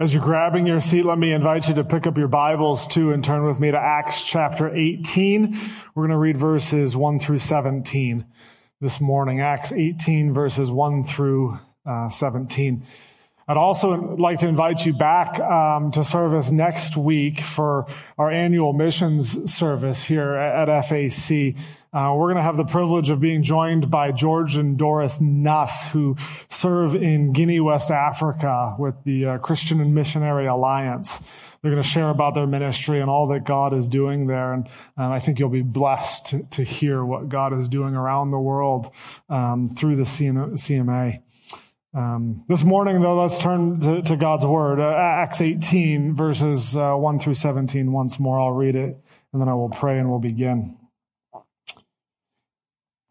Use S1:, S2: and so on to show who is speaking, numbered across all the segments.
S1: As you're grabbing your seat, let me invite you to pick up your Bibles too and turn with me to Acts chapter 18. We're going to read verses 1 through 17 this morning. Acts 18 verses 1 through uh, 17. I'd also like to invite you back um, to service next week for our annual missions service here at, at FAC. Uh, we're going to have the privilege of being joined by George and Doris Nuss, who serve in Guinea, West Africa with the uh, Christian and Missionary Alliance. They're going to share about their ministry and all that God is doing there. And um, I think you'll be blessed to, to, hear what God is doing around the world um, through the CMA. Um, this morning, though, let's turn to, to God's Word. Uh, Acts 18, verses uh, 1 through 17, once more. I'll read it, and then I will pray and we'll begin.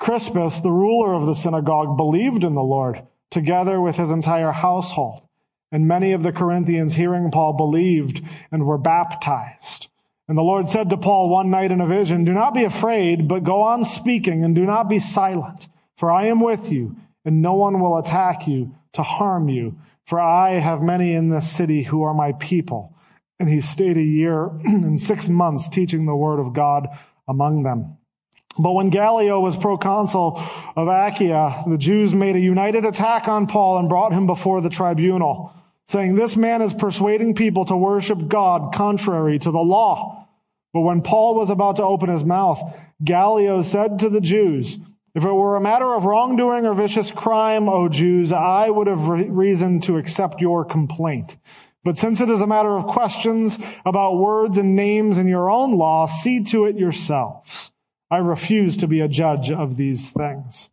S1: Crispus, the ruler of the synagogue, believed in the Lord, together with his entire household. And many of the Corinthians, hearing Paul, believed and were baptized. And the Lord said to Paul one night in a vision, Do not be afraid, but go on speaking and do not be silent, for I am with you, and no one will attack you to harm you, for I have many in this city who are my people. And he stayed a year and six months teaching the word of God among them. But when Gallio was proconsul of Achaia, the Jews made a united attack on Paul and brought him before the tribunal, saying, This man is persuading people to worship God contrary to the law. But when Paul was about to open his mouth, Gallio said to the Jews, If it were a matter of wrongdoing or vicious crime, O Jews, I would have re- reason to accept your complaint. But since it is a matter of questions about words and names in your own law, see to it yourselves. I refuse to be a judge of these things.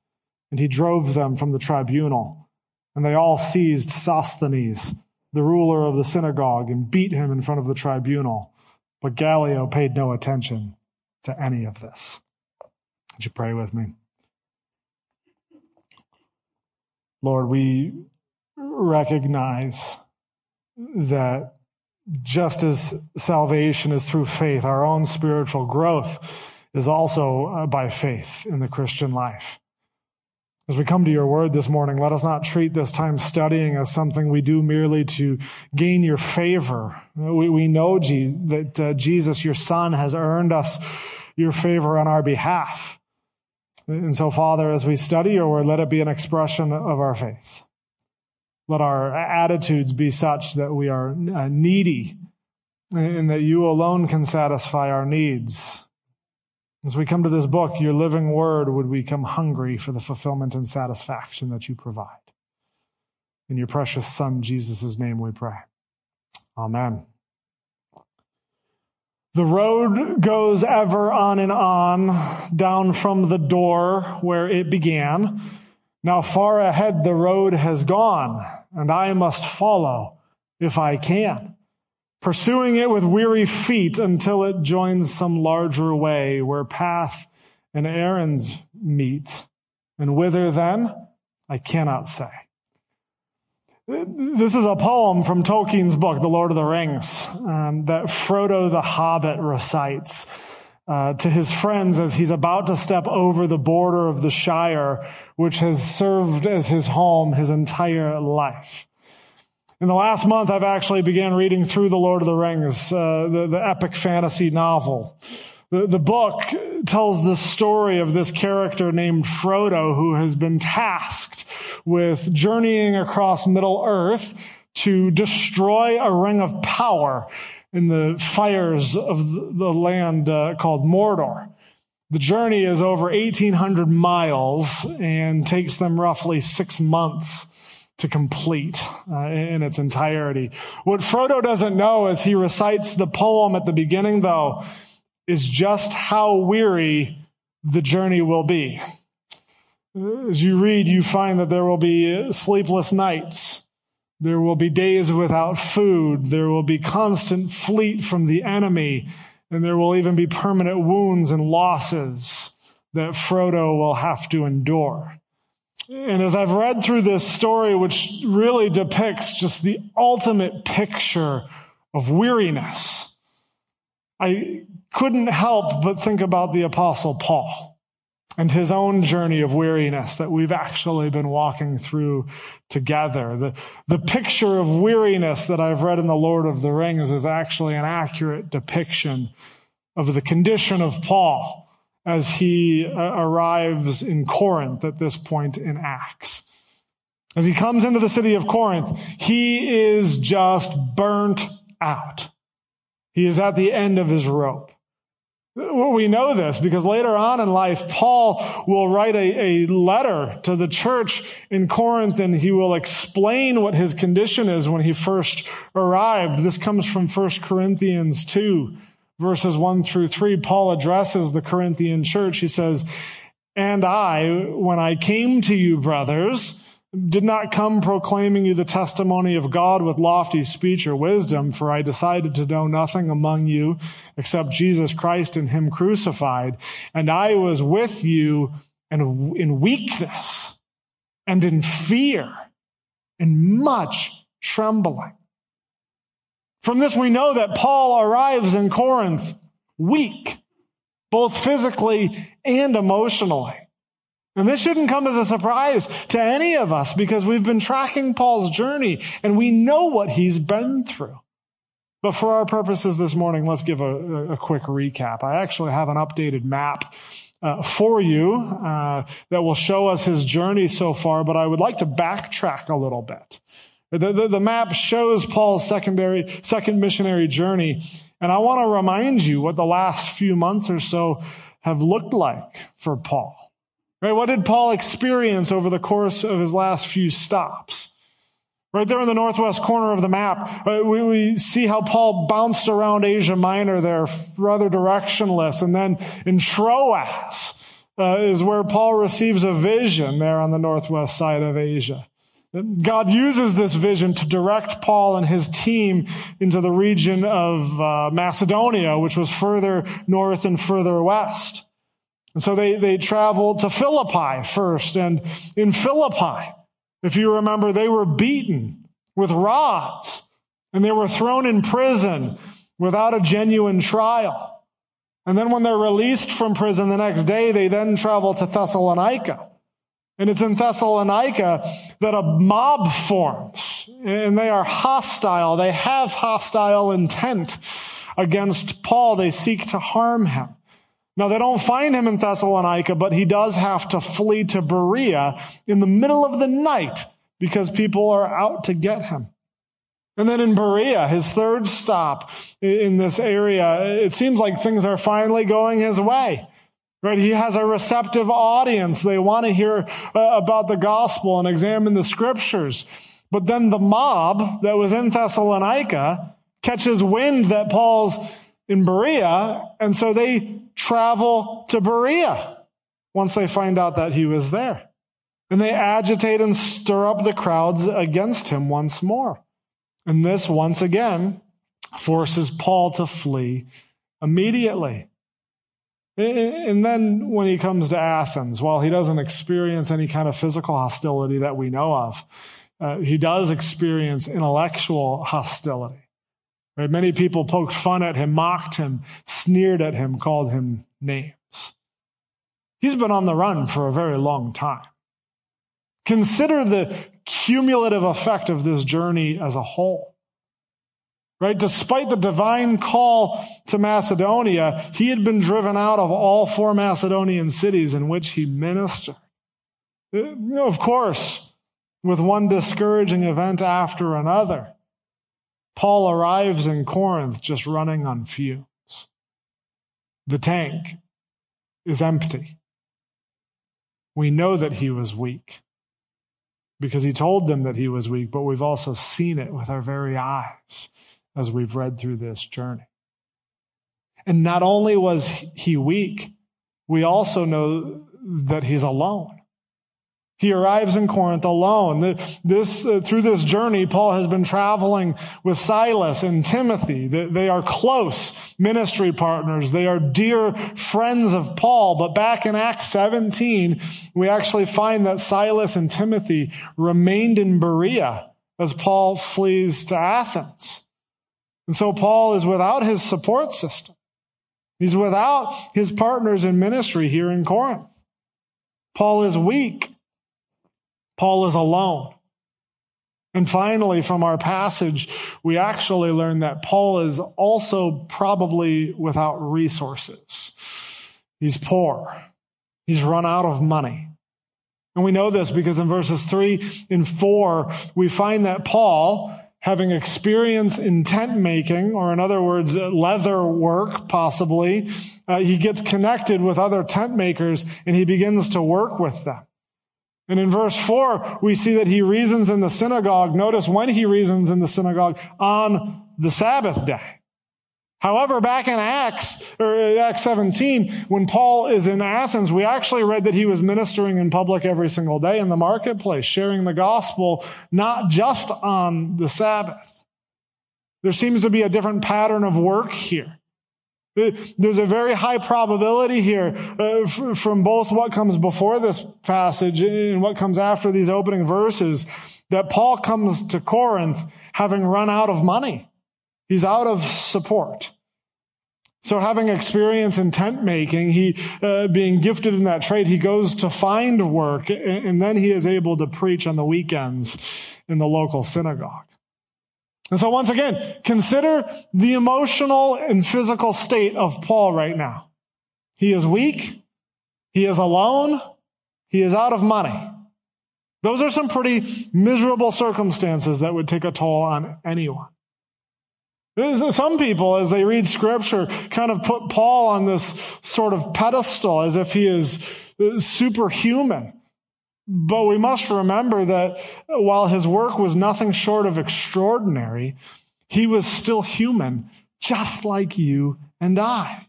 S1: And he drove them from the tribunal. And they all seized Sosthenes, the ruler of the synagogue, and beat him in front of the tribunal. But Gallio paid no attention to any of this. Would you pray with me? Lord, we recognize that just as salvation is through faith, our own spiritual growth is also uh, by faith in the Christian life. As we come to your word this morning, let us not treat this time studying as something we do merely to gain your favor. We, we know that uh, Jesus, your son, has earned us your favor on our behalf. And so, Father, as we study your word, let it be an expression of our faith. Let our attitudes be such that we are uh, needy and that you alone can satisfy our needs. As we come to this book, your living word would become hungry for the fulfillment and satisfaction that you provide. In your precious Son, Jesus' name, we pray. Amen. The road goes ever on and on down from the door where it began. Now far ahead the road has gone, and I must follow if I can pursuing it with weary feet until it joins some larger way where path and errands meet. And whither then? I cannot say. This is a poem from Tolkien's book, The Lord of the Rings, um, that Frodo the Hobbit recites uh, to his friends as he's about to step over the border of the Shire, which has served as his home his entire life. In the last month, I've actually began reading through The Lord of the Rings, uh, the, the epic fantasy novel. The, the book tells the story of this character named Frodo who has been tasked with journeying across Middle Earth to destroy a ring of power in the fires of the land uh, called Mordor. The journey is over 1,800 miles and takes them roughly six months to complete uh, in its entirety. What Frodo doesn't know as he recites the poem at the beginning, though, is just how weary the journey will be. As you read, you find that there will be sleepless nights. There will be days without food. There will be constant fleet from the enemy. And there will even be permanent wounds and losses that Frodo will have to endure. And as I've read through this story, which really depicts just the ultimate picture of weariness, I couldn't help but think about the apostle Paul and his own journey of weariness that we've actually been walking through together. The, the picture of weariness that I've read in the Lord of the Rings is actually an accurate depiction of the condition of Paul as he uh, arrives in Corinth at this point in Acts. As he comes into the city of Corinth, he is just burnt out. He is at the end of his rope. We know this because later on in life, Paul will write a, a, letter to the church in Corinth and he will explain what his condition is when he first arrived. This comes from 1 Corinthians 2 verses 1 through 3, Paul addresses the Corinthian church. He says, And I, when I came to you, brothers, did not come proclaiming you the testimony of God with lofty speech or wisdom, for I decided to know nothing among you except Jesus Christ and Him crucified. And I was with you and in weakness and in fear and much trembling. From this, we know that Paul arrives in Corinth weak, both physically and emotionally. And this shouldn't come as a surprise to any of us because we've been tracking Paul's journey and we know what he's been through. But for our purposes this morning, let's give a, a quick recap. I actually have an updated map uh, for you uh, that will show us his journey so far, but I would like to backtrack a little bit. The, the, the, map shows Paul's secondary, second missionary journey. And I want to remind you what the last few months or so have looked like for Paul. Right? What did Paul experience over the course of his last few stops? Right there in the northwest corner of the map, we, we see how Paul bounced around Asia Minor there, rather directionless. And then in Troas uh, is where Paul receives a vision there on the northwest side of Asia. God uses this vision to direct Paul and his team into the region of uh, Macedonia, which was further north and further west. And so they, they traveled to Philippi first. And in Philippi, if you remember, they were beaten with rods and they were thrown in prison without a genuine trial. And then when they're released from prison the next day, they then travel to Thessalonica. And it's in Thessalonica that a mob forms and they are hostile. They have hostile intent against Paul. They seek to harm him. Now they don't find him in Thessalonica, but he does have to flee to Berea in the middle of the night because people are out to get him. And then in Berea, his third stop in this area, it seems like things are finally going his way. Right? He has a receptive audience. They want to hear uh, about the gospel and examine the scriptures. But then the mob that was in Thessalonica catches wind that Paul's in Berea, and so they travel to Berea once they find out that he was there. And they agitate and stir up the crowds against him once more. And this, once again, forces Paul to flee immediately. And then when he comes to Athens, while he doesn't experience any kind of physical hostility that we know of, uh, he does experience intellectual hostility. Right? Many people poked fun at him, mocked him, sneered at him, called him names. He's been on the run for a very long time. Consider the cumulative effect of this journey as a whole. Right? Despite the divine call to Macedonia, he had been driven out of all four Macedonian cities in which he ministered. Uh, of course, with one discouraging event after another. Paul arrives in Corinth just running on fumes. The tank is empty. We know that he was weak because he told them that he was weak, but we've also seen it with our very eyes as we've read through this journey. And not only was he weak, we also know that he's alone. He arrives in Corinth alone. This, uh, through this journey, Paul has been traveling with Silas and Timothy. They are close ministry partners. They are dear friends of Paul. But back in Acts 17, we actually find that Silas and Timothy remained in Berea as Paul flees to Athens. And so Paul is without his support system. He's without his partners in ministry here in Corinth. Paul is weak. Paul is alone. And finally, from our passage, we actually learn that Paul is also probably without resources. He's poor. He's run out of money. And we know this because in verses three and four, we find that Paul, having experience in tent making, or in other words, leather work, possibly, uh, he gets connected with other tent makers and he begins to work with them. And in verse 4, we see that he reasons in the synagogue. Notice when he reasons in the synagogue on the Sabbath day. However, back in Acts, or Acts 17, when Paul is in Athens, we actually read that he was ministering in public every single day in the marketplace, sharing the gospel, not just on the Sabbath. There seems to be a different pattern of work here. There's a very high probability here uh, from both what comes before this passage and what comes after these opening verses that Paul comes to Corinth having run out of money. He's out of support. So having experience in tent making, he, uh, being gifted in that trade, he goes to find work and, and then he is able to preach on the weekends in the local synagogue. And so once again, consider the emotional and physical state of Paul right now. He is weak. He is alone. He is out of money. Those are some pretty miserable circumstances that would take a toll on anyone. Some people, as they read scripture, kind of put Paul on this sort of pedestal as if he is uh, superhuman. But we must remember that while his work was nothing short of extraordinary, he was still human, just like you and I.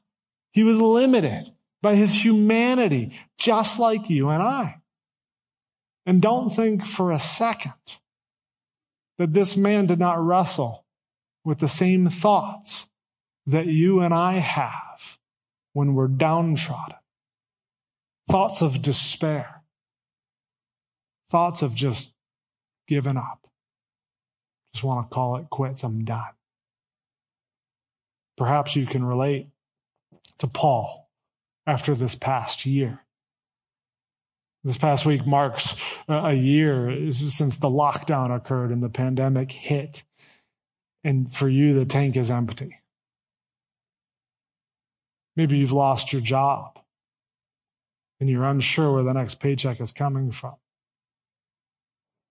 S1: He was limited by his humanity, just like you and I. And don't think for a second that this man did not wrestle with the same thoughts that you and I have when we're downtrodden. Thoughts of despair thoughts of just giving up. Just want to call it quits. I'm done. Perhaps you can relate to Paul after this past year. This past week marks a year since the lockdown occurred and the pandemic hit. And for you, the tank is empty. Maybe you've lost your job and you're unsure where the next paycheck is coming from.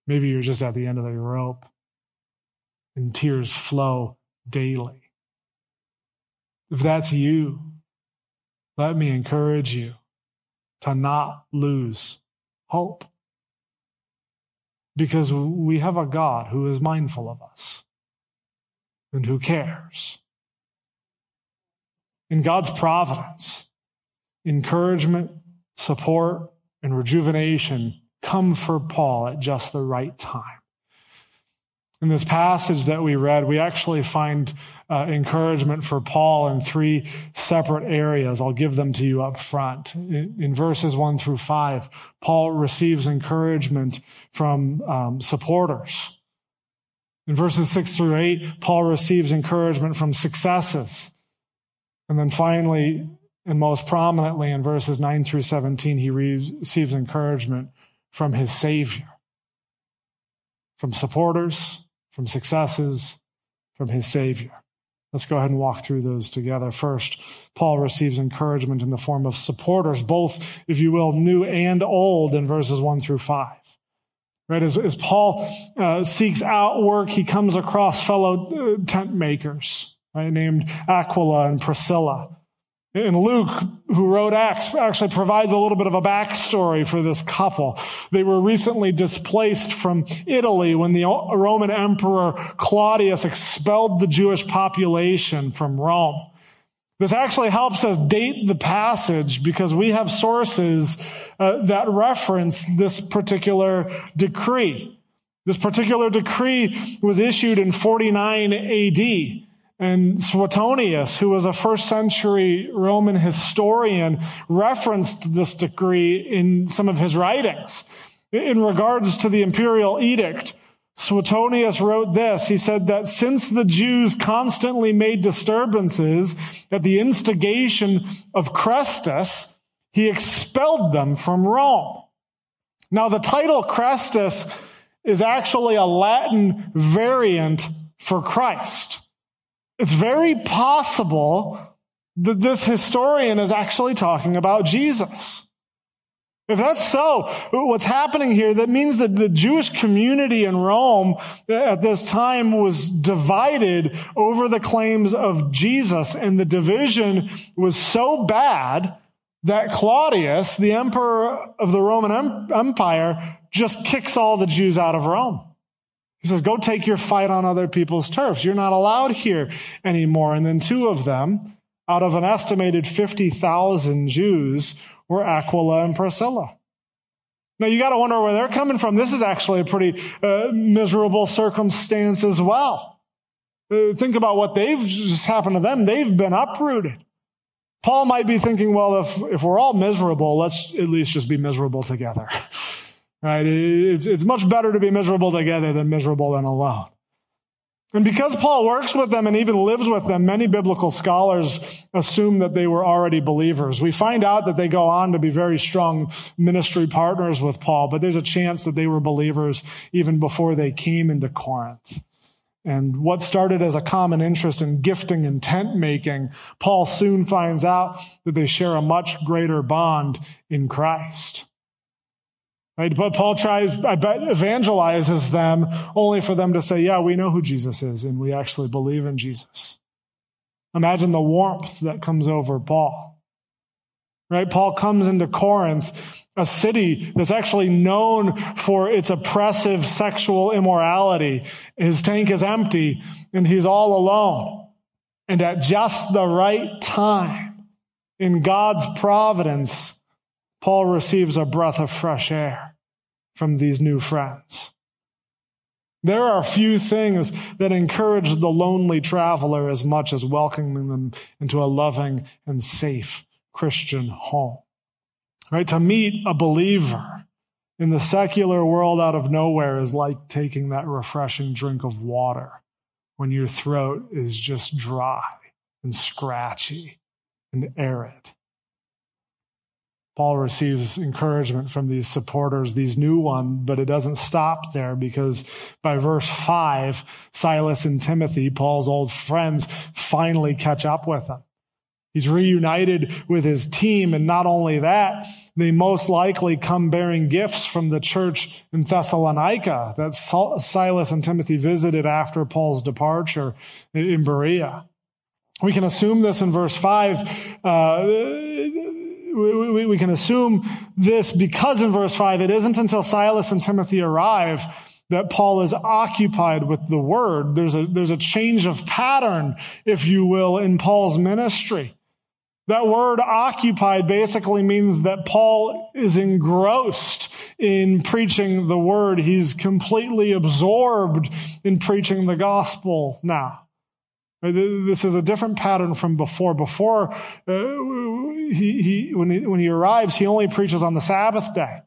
S1: Maybe you're just at the end of the rope and tears flow daily. If that's you, let me encourage you to not lose hope. Because we have a God who is mindful of us and who cares. In God's providence, encouragement, support, and rejuvenation come for Paul at just the right time. In this passage that we read, we actually find uh, encouragement for Paul in three separate areas. I'll give them to you up front. In, in verses one through five, Paul receives encouragement from um, supporters. In verses six through eight, Paul receives encouragement from successes. And then finally, and most prominently in verses 9 through 17, he receives encouragement from his Savior, from supporters, from successes, from his Savior. Let's go ahead and walk through those together. First, Paul receives encouragement in the form of supporters, both, if you will, new and old in verses one through five. Right, as, as Paul uh, seeks out work, he comes across fellow uh, tent makers, right, named Aquila and Priscilla. And Luke, who wrote Acts, actually provides a little bit of a backstory for this couple. They were recently displaced from Italy when the Roman Emperor Claudius expelled the Jewish population from Rome. This actually helps us date the passage because we have sources uh, that reference this particular decree. This particular decree was issued in 49 AD. And Suetonius, who was a first century Roman historian, referenced this decree in some of his writings. In regards to the imperial edict, Suetonius wrote this. He said that since the Jews constantly made disturbances at the instigation of Chrestus, he expelled them from Rome. Now, the title Chrestus is actually a Latin variant for Christ. It's very possible that this historian is actually talking about Jesus. If that's so, what's happening here, that means that the Jewish community in Rome at this time was divided over the claims of Jesus, and the division was so bad that Claudius, the emperor of the Roman Empire, just kicks all the Jews out of Rome. He says, go take your fight on other people's turfs. You're not allowed here anymore. And then two of them, out of an estimated 50,000 Jews, were Aquila and Priscilla. Now you got to wonder where they're coming from. This is actually a pretty uh, miserable circumstance as well. Uh, think about what they've just happened to them. They've been uprooted. Paul might be thinking, well, if, if we're all miserable, let's at least just be miserable together. right? It's, it's much better to be miserable together than miserable and alone. And because Paul works with them and even lives with them, many biblical scholars assume that they were already believers. We find out that they go on to be very strong ministry partners with Paul, but there's a chance that they were believers even before they came into Corinth. And what started as a common interest in gifting and tent making, Paul soon finds out that they share a much greater bond in Christ. Right? But Paul tries, I bet, evangelizes them only for them to say, yeah, we know who Jesus is and we actually believe in Jesus. Imagine the warmth that comes over Paul. Right? Paul comes into Corinth, a city that's actually known for its oppressive sexual immorality. His tank is empty and he's all alone. And at just the right time, in God's providence, Paul receives a breath of fresh air from these new friends. There are few things that encourage the lonely traveler as much as welcoming them into a loving and safe Christian home. Right? To meet a believer in the secular world out of nowhere is like taking that refreshing drink of water when your throat is just dry and scratchy and arid. Paul receives encouragement from these supporters, these new ones, but it doesn't stop there because by verse five, Silas and Timothy, Paul's old friends, finally catch up with him. He's reunited with his team. And not only that, they most likely come bearing gifts from the church in Thessalonica that Silas and Timothy visited after Paul's departure in Berea. We can assume this in verse five. Uh, we, we, we can assume this because in verse 5, it isn't until Silas and Timothy arrive that Paul is occupied with the word. There's a, there's a change of pattern, if you will, in Paul's ministry. That word occupied basically means that Paul is engrossed in preaching the word. He's completely absorbed in preaching the gospel now. This is a different pattern from before. Before, uh, he, he, when, he, when he arrives, he only preaches on the Sabbath day.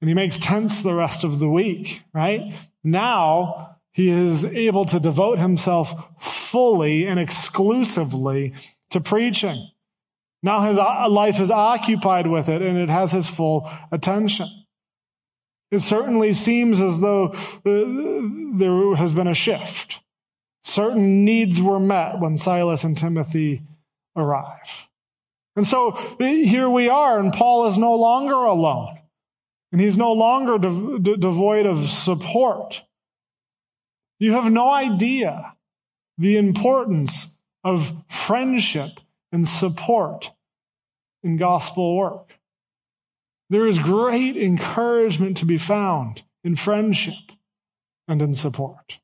S1: And he makes tents the rest of the week, right? Now, he is able to devote himself fully and exclusively to preaching. Now his life is occupied with it and it has his full attention. It certainly seems as though uh, there has been a shift. Certain needs were met when Silas and Timothy arrive. And so here we are, and Paul is no longer alone. And he's no longer de- de- devoid of support. You have no idea the importance of friendship and support in gospel work. There is great encouragement to be found in friendship and in support.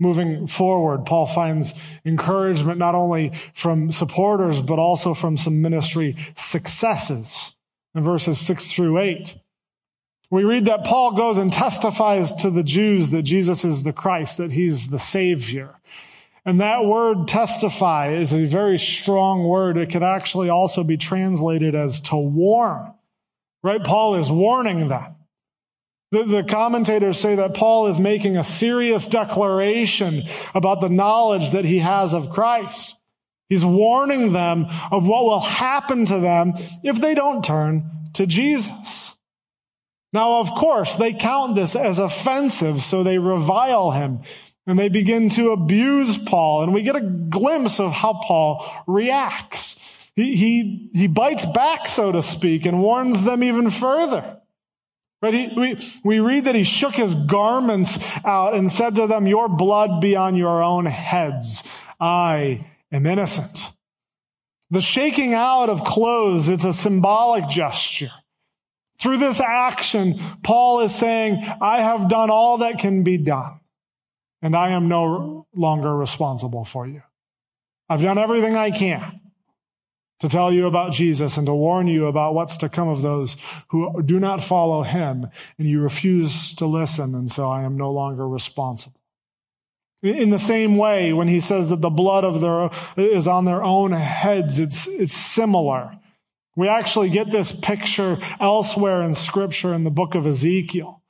S1: Moving forward, Paul finds encouragement not only from supporters, but also from some ministry successes in verses six through eight. We read that Paul goes and testifies to the Jews that Jesus is the Christ, that he's the Savior. And that word testify is a very strong word. It could actually also be translated as to warn. Right? Paul is warning them. The, the, commentators say that Paul is making a serious declaration about the knowledge that he has of Christ. He's warning them of what will happen to them if they don't turn to Jesus. Now, of course, they count this as offensive, so they revile him and they begin to abuse Paul. And we get a glimpse of how Paul reacts. He, he, he bites back, so to speak, and warns them even further. But he, we, we read that he shook his garments out and said to them, Your blood be on your own heads. I am innocent. The shaking out of clothes, it's a symbolic gesture. Through this action, Paul is saying, I have done all that can be done, and I am no longer responsible for you. I've done everything I can to tell you about Jesus and to warn you about what's to come of those who do not follow him and you refuse to listen. And so I am no longer responsible. In the same way, when he says that the blood of their is on their own heads, it's, it's similar. We actually get this picture elsewhere in scripture in the book of Ezekiel.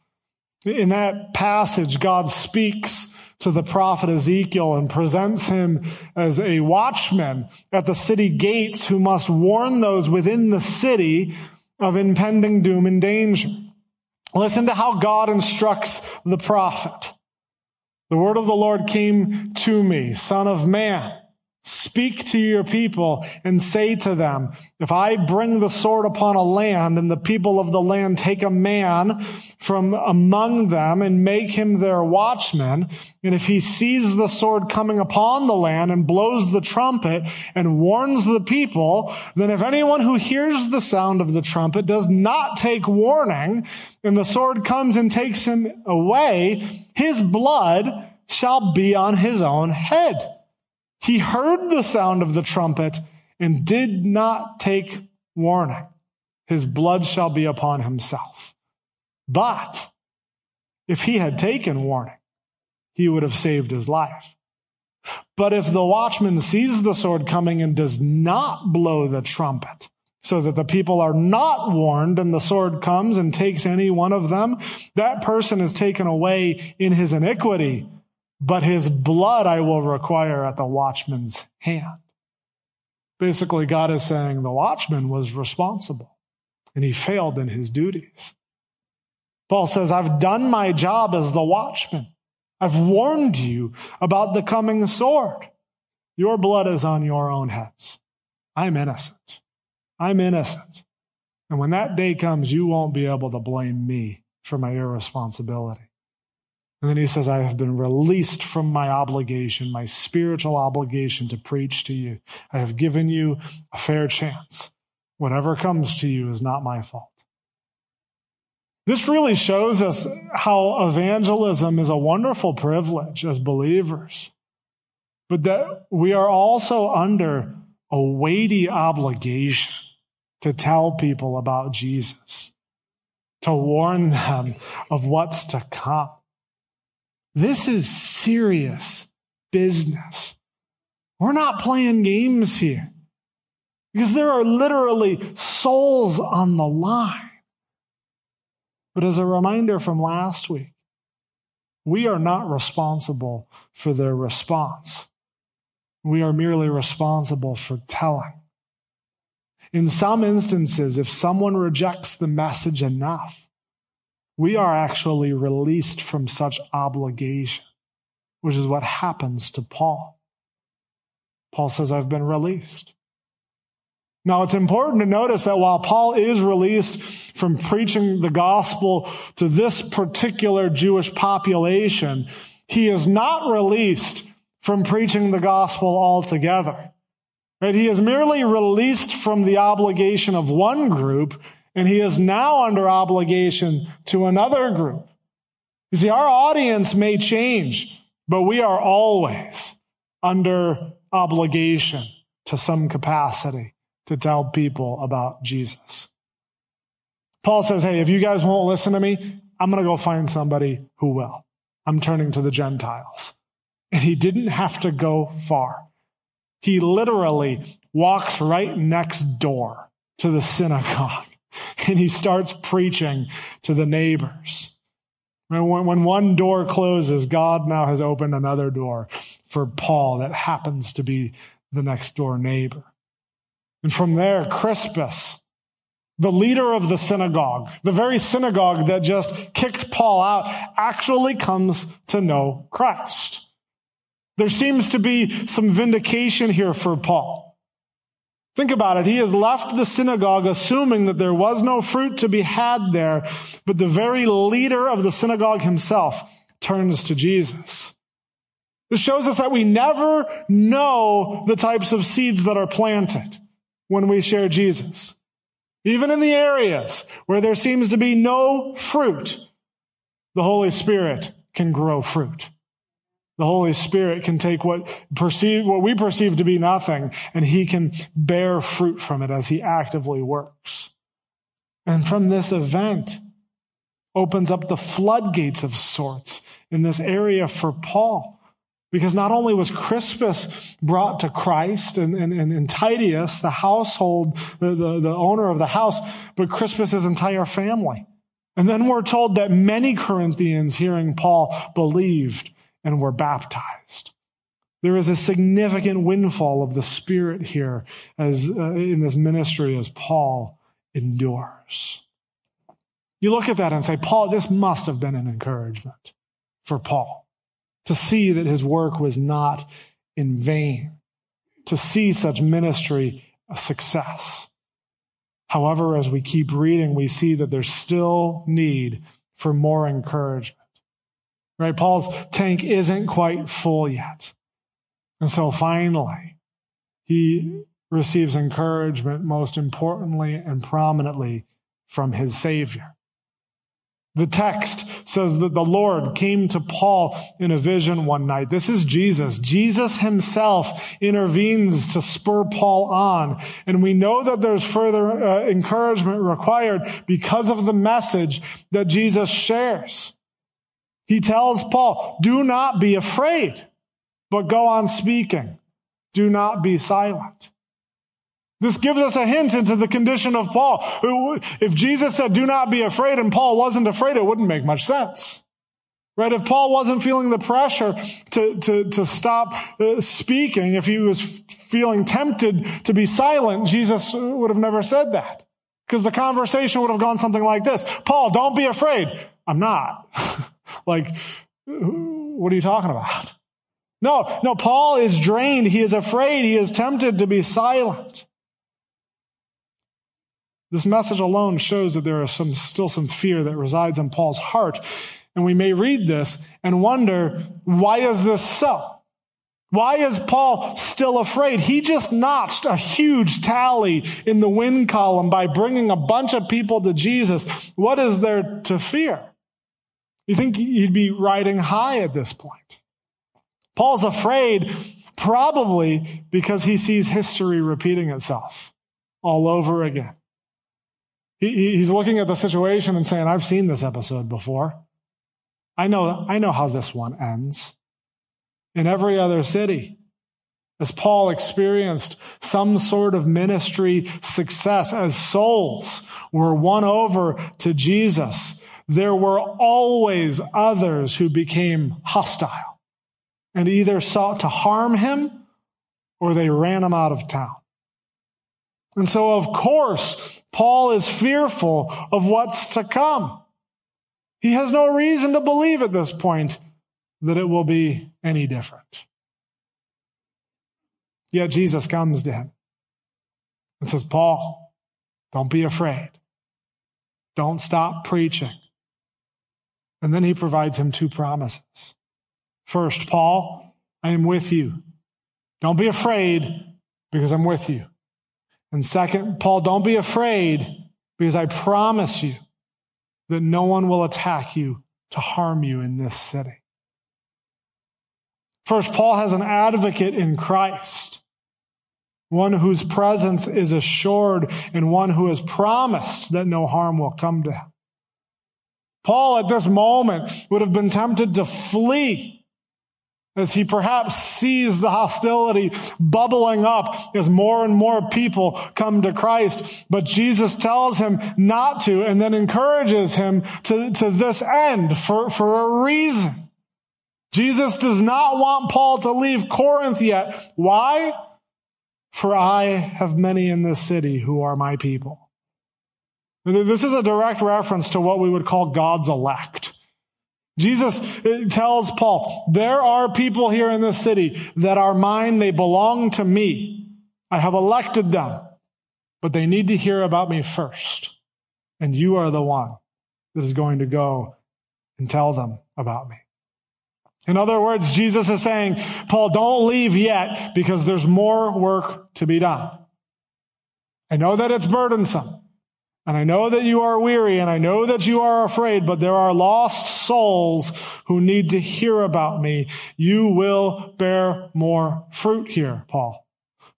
S1: In that passage, God speaks to the prophet Ezekiel and presents him as a watchman at the city gates who must warn those within the city of impending doom and danger. Listen to how God instructs the prophet. The word of the Lord came to me, son of man. Speak to your people and say to them, if I bring the sword upon a land and the people of the land take a man from among them and make him their watchman, and if he sees the sword coming upon the land and blows the trumpet and warns the people, then if anyone who hears the sound of the trumpet does not take warning and the sword comes and takes him away, his blood shall be on his own head. He heard the sound of the trumpet and did not take warning. His blood shall be upon himself. But if he had taken warning, he would have saved his life. But if the watchman sees the sword coming and does not blow the trumpet, so that the people are not warned and the sword comes and takes any one of them, that person is taken away in his iniquity but his blood I will require at the watchman's hand. Basically, God is saying the watchman was responsible and he failed in his duties. Paul says, I've done my job as the watchman. I've warned you about the coming sword. Your blood is on your own heads. I'm innocent. I'm innocent. And when that day comes, you won't be able to blame me for my irresponsibility. And then he says, I have been released from my obligation, my spiritual obligation to preach to you. I have given you a fair chance. Whatever comes to you is not my fault. This really shows us how evangelism is a wonderful privilege as believers, but that we are also under a weighty obligation to tell people about Jesus, to warn them of what's to come. This is serious business. We're not playing games here because there are literally souls on the line. But as a reminder from last week, we are not responsible for their response. We are merely responsible for telling. In some instances, if someone rejects the message enough, we are actually released from such obligation, which is what happens to Paul. Paul says, I've been released. Now, it's important to notice that while Paul is released from preaching the gospel to this particular Jewish population, he is not released from preaching the gospel altogether. Right? He is merely released from the obligation of one group, and he is now under obligation to another group. You see, our audience may change, but we are always under obligation to some capacity to tell people about Jesus. Paul says, Hey, if you guys won't listen to me, I'm going to go find somebody who will. I'm turning to the Gentiles. And he didn't have to go far. He literally walks right next door to the synagogue and he starts preaching to the neighbors. When, one door closes, God now has opened another door for Paul that happens to be the next door neighbor. And from there, Crispus, the leader of the synagogue, the very synagogue that just kicked Paul out, actually comes to know Christ. There seems to be some vindication here for Paul. Think about it. He has left the synagogue assuming that there was no fruit to be had there, but the very leader of the synagogue himself turns to Jesus. This shows us that we never know the types of seeds that are planted when we share Jesus. Even in the areas where there seems to be no fruit, the Holy Spirit can grow fruit. The Holy Spirit can take what perceive, what we perceive to be nothing and he can bear fruit from it as he actively works. And from this event opens up the floodgates of sorts in this area for Paul. Because not only was Crispus brought to Christ and, and, and Titius, the household, the, the, the owner of the house, but Crispus's entire family. And then we're told that many Corinthians hearing Paul believed and were baptized. There is a significant windfall of the Spirit here as uh, in this ministry as Paul endures. You look at that and say, Paul, this must have been an encouragement for Paul to see that his work was not in vain, to see such ministry a success. However, as we keep reading, we see that there's still need for more encouragement. Right? Paul's tank isn't quite full yet. And so finally, he receives encouragement most importantly and prominently from his Savior. The text says that the Lord came to Paul in a vision one night. This is Jesus. Jesus himself intervenes to spur Paul on. And we know that there's further uh, encouragement required because of the message that Jesus shares. He tells Paul, do not be afraid, but go on speaking. Do not be silent. This gives us a hint into the condition of Paul. If Jesus said, do not be afraid, and Paul wasn't afraid, it wouldn't make much sense. Right? If Paul wasn't feeling the pressure to, to, to stop uh, speaking, if he was feeling tempted to be silent, Jesus would have never said that. Because the conversation would have gone something like this. Paul, don't be afraid. I'm not. Like, what are you talking about? No, no, Paul is drained. He is afraid. He is tempted to be silent. This message alone shows that there is some, still some fear that resides in Paul's heart. And we may read this and wonder, why is this so? Why is Paul still afraid? He just notched a huge tally in the win column by bringing a bunch of people to Jesus. What is there to fear? You think he'd be riding high at this point? Paul's afraid probably because he sees history repeating itself all over again. He, he's looking at the situation and saying, I've seen this episode before. I know, I know how this one ends. In every other city, as Paul experienced some sort of ministry success, as souls were won over to Jesus, there were always others who became hostile and either sought to harm him or they ran him out of town. And so, of course, Paul is fearful of what's to come. He has no reason to believe at this point that it will be any different. Yet Jesus comes to him. and says, Paul, don't be afraid. Don't stop preaching. And then he provides him two promises. First, Paul, I am with you. Don't be afraid because I'm with you. And second, Paul, don't be afraid because I promise you that no one will attack you to harm you in this city. First, Paul has an advocate in Christ, one whose presence is assured and one who has promised that no harm will come to him. Paul at this moment would have been tempted to flee as he perhaps sees the hostility bubbling up as more and more people come to Christ. But Jesus tells him not to and then encourages him to, to this end for, for a reason. Jesus does not want Paul to leave Corinth yet. Why? For I have many in this city who are my people. This is a direct reference to what we would call God's elect. Jesus uh, tells Paul, there are people here in this city that are mine. They belong to me. I have elected them, but they need to hear about me first. And you are the one that is going to go and tell them about me. In other words, Jesus is saying, Paul, don't leave yet because there's more work to be done. I know that it's burdensome. And I know that you are weary and I know that you are afraid, but there are lost souls who need to hear about me. You will bear more fruit here, Paul.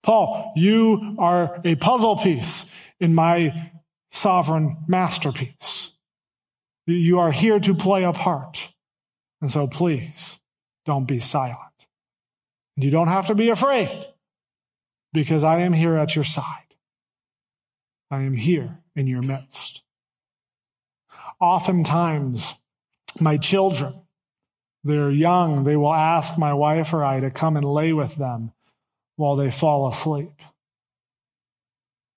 S1: Paul, you are a puzzle piece in my sovereign masterpiece. You are here to play a part. And so please don't be silent. You don't have to be afraid because I am here at your side. I am here in your midst. Oftentimes, my children, they're young, they will ask my wife or I to come and lay with them while they fall asleep.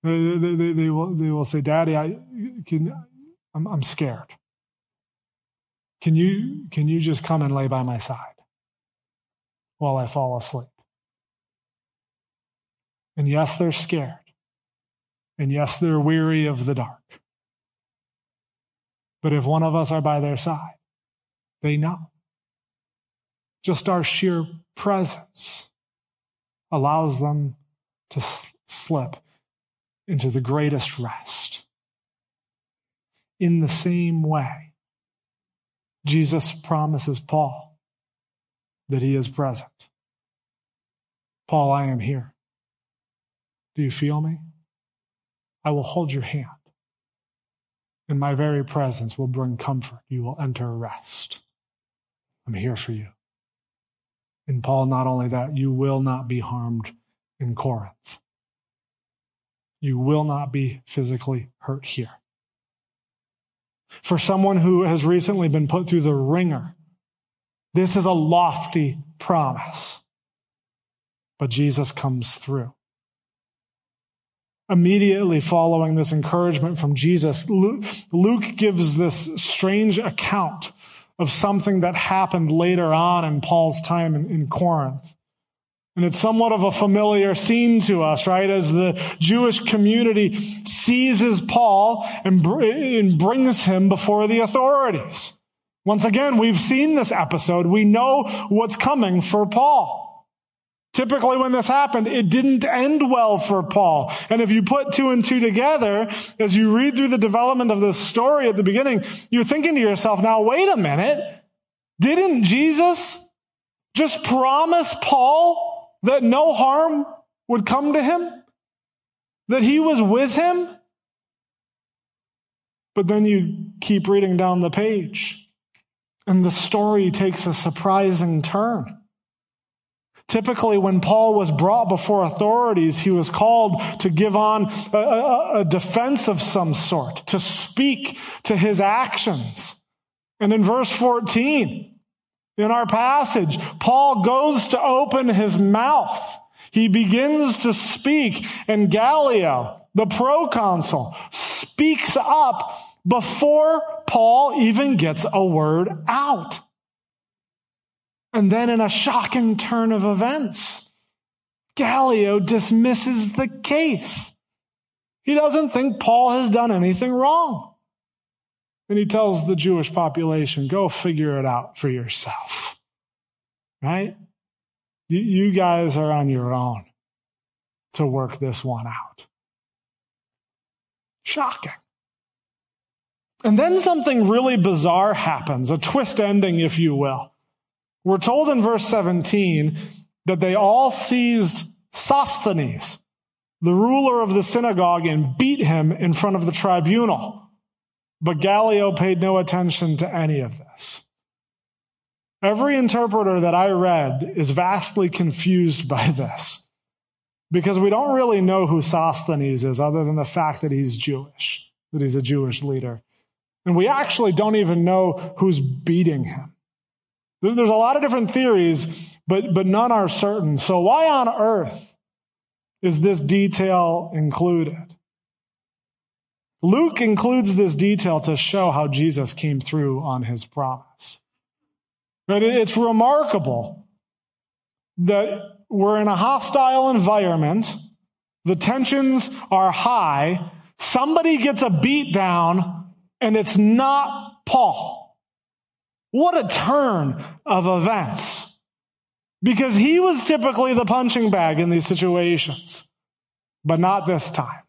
S1: They, they, they, will, they will say, Daddy, I, can, I'm, I'm scared. Can you, can you just come and lay by my side while I fall asleep? And yes, they're scared. And yes, they're weary of the dark. But if one of us are by their side, they know. Just our sheer presence allows them to slip into the greatest rest. In the same way, Jesus promises Paul that he is present. Paul, I am here. Do you feel me? I will hold your hand. And my very presence will bring comfort. You will enter rest. I'm here for you. And Paul, not only that, you will not be harmed in Corinth. You will not be physically hurt here. For someone who has recently been put through the wringer, this is a lofty promise. But Jesus comes through immediately following this encouragement from Jesus, Luke, gives this strange account of something that happened later on in Paul's time in, in Corinth. And it's somewhat of a familiar scene to us, right? As the Jewish community seizes Paul and, br- and brings him before the authorities. Once again, we've seen this episode. We know what's coming for Paul. Typically, when this happened, it didn't end well for Paul. And if you put two and two together, as you read through the development of this story at the beginning, you're thinking to yourself, now wait a minute. Didn't Jesus just promise Paul that no harm would come to him? That he was with him? But then you keep reading down the page, and the story takes a surprising turn. Typically, when Paul was brought before authorities, he was called to give on a, a, a, defense of some sort, to speak to his actions. And in verse 14, in our passage, Paul goes to open his mouth. He begins to speak, and Gallio, the proconsul, speaks up before Paul even gets a word out. And then in a shocking turn of events, Gallio dismisses the case. He doesn't think Paul has done anything wrong. And he tells the Jewish population, go figure it out for yourself. Right? You guys are on your own to work this one out. Shocking. And then something really bizarre happens, a twist ending, if you will. We're told in verse 17 that they all seized Sosthenes, the ruler of the synagogue, and beat him in front of the tribunal. But Gallio paid no attention to any of this. Every interpreter that I read is vastly confused by this because we don't really know who Sosthenes is other than the fact that he's Jewish, that he's a Jewish leader. And we actually don't even know who's beating him. There's a lot of different theories, but, but none are certain. So why on earth is this detail included? Luke includes this detail to show how Jesus came through on his promise. But it's remarkable that we're in a hostile environment. The tensions are high. Somebody gets a beat down and it's not Paul. What a turn of events. Because he was typically the punching bag in these situations, but not this time.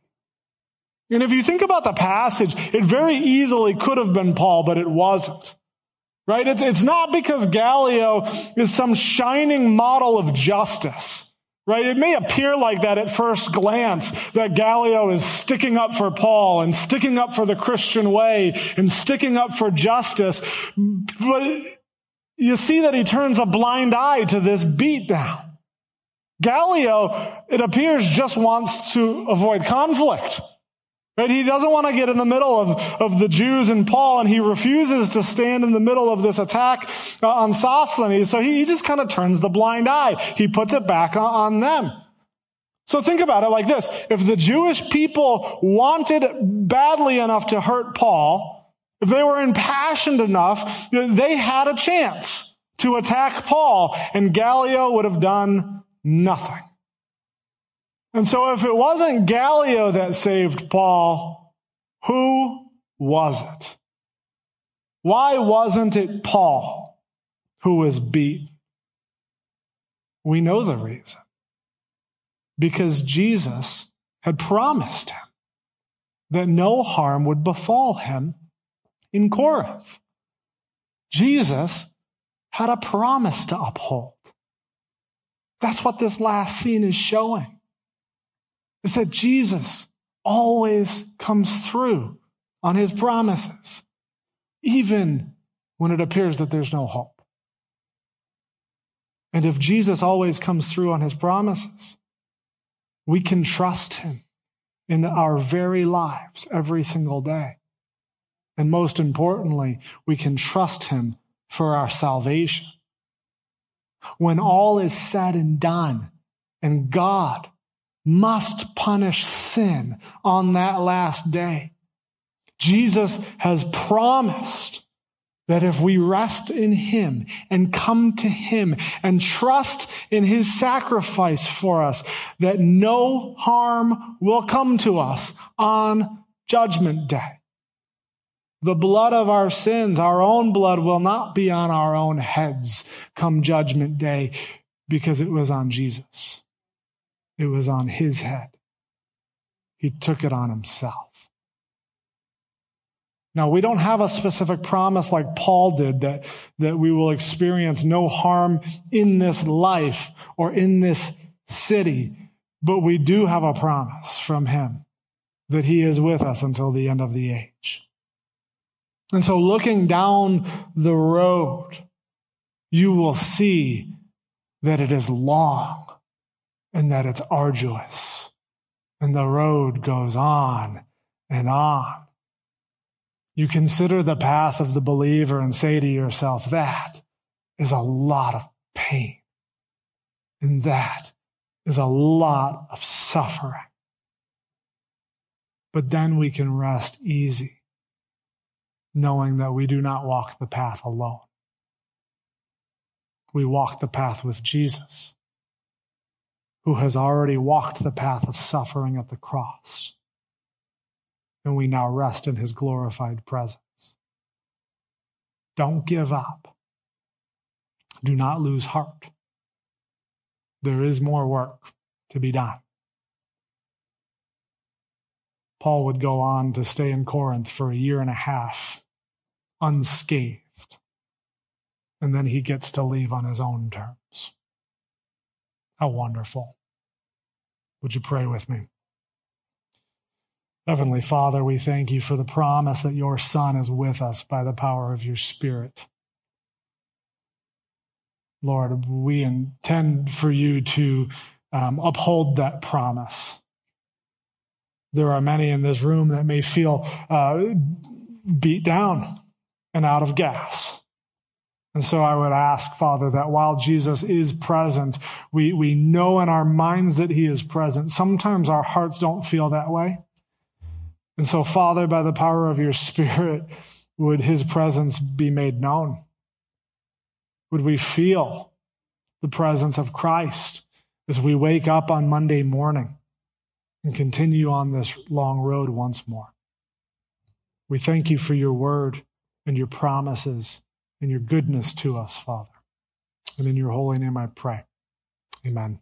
S1: And if you think about the passage, it very easily could have been Paul, but it wasn't. Right? It's, it's not because Gallio is some shining model of justice. Right? It may appear like that at first glance, that Gallio is sticking up for Paul and sticking up for the Christian way and sticking up for justice. But you see that he turns a blind eye to this beatdown. Gallio, it appears, just wants to avoid conflict. Right? He doesn't want to get in the middle of, of the Jews and Paul, and he refuses to stand in the middle of this attack uh, on Sosthenes. So he, he just kind of turns the blind eye. He puts it back on, on them. So think about it like this. If the Jewish people wanted badly enough to hurt Paul, if they were impassioned enough, they had a chance to attack Paul, and Gallio would have done nothing. And so if it wasn't Gallio that saved Paul, who was it? Why wasn't it Paul who was beat? We know the reason. Because Jesus had promised him that no harm would befall him in Corinth. Jesus had a promise to uphold. That's what this last scene is showing is that Jesus always comes through on his promises, even when it appears that there's no hope. And if Jesus always comes through on his promises, we can trust him in our very lives every single day. And most importantly, we can trust him for our salvation. When all is said and done, and God must punish sin on that last day. Jesus has promised that if we rest in Him and come to Him and trust in His sacrifice for us, that no harm will come to us on Judgment Day. The blood of our sins, our own blood, will not be on our own heads come Judgment Day because it was on Jesus. It was on his head. He took it on himself. Now, we don't have a specific promise like Paul did that, that we will experience no harm in this life or in this city, but we do have a promise from him that he is with us until the end of the age. And so looking down the road, you will see that it is long and that it's arduous. And the road goes on and on. You consider the path of the believer and say to yourself, that is a lot of pain. And that is a lot of suffering. But then we can rest easy, knowing that we do not walk the path alone. We walk the path with Jesus who has already walked the path of suffering at the cross. and we now rest in his glorified presence. Don't give up. Do not lose heart. There is more work to be done. Paul would go on to stay in Corinth for a year and a half, unscathed. And then he gets to leave on his own terms. How wonderful. Would you pray with me? Heavenly Father, we thank you for the promise that your Son is with us by the power of your Spirit. Lord, we intend for you to um, uphold that promise. There are many in this room that may feel uh, beat down and out of gas. And so I would ask, Father, that while Jesus is present, we, we know in our minds that he is present. Sometimes our hearts don't feel that way. And so, Father, by the power of your Spirit, would his presence be made known? Would we feel the presence of Christ as we wake up on Monday morning and continue on this long road once more? We thank you for your word and your promises and your goodness to us, Father. And in your holy name I pray. Amen.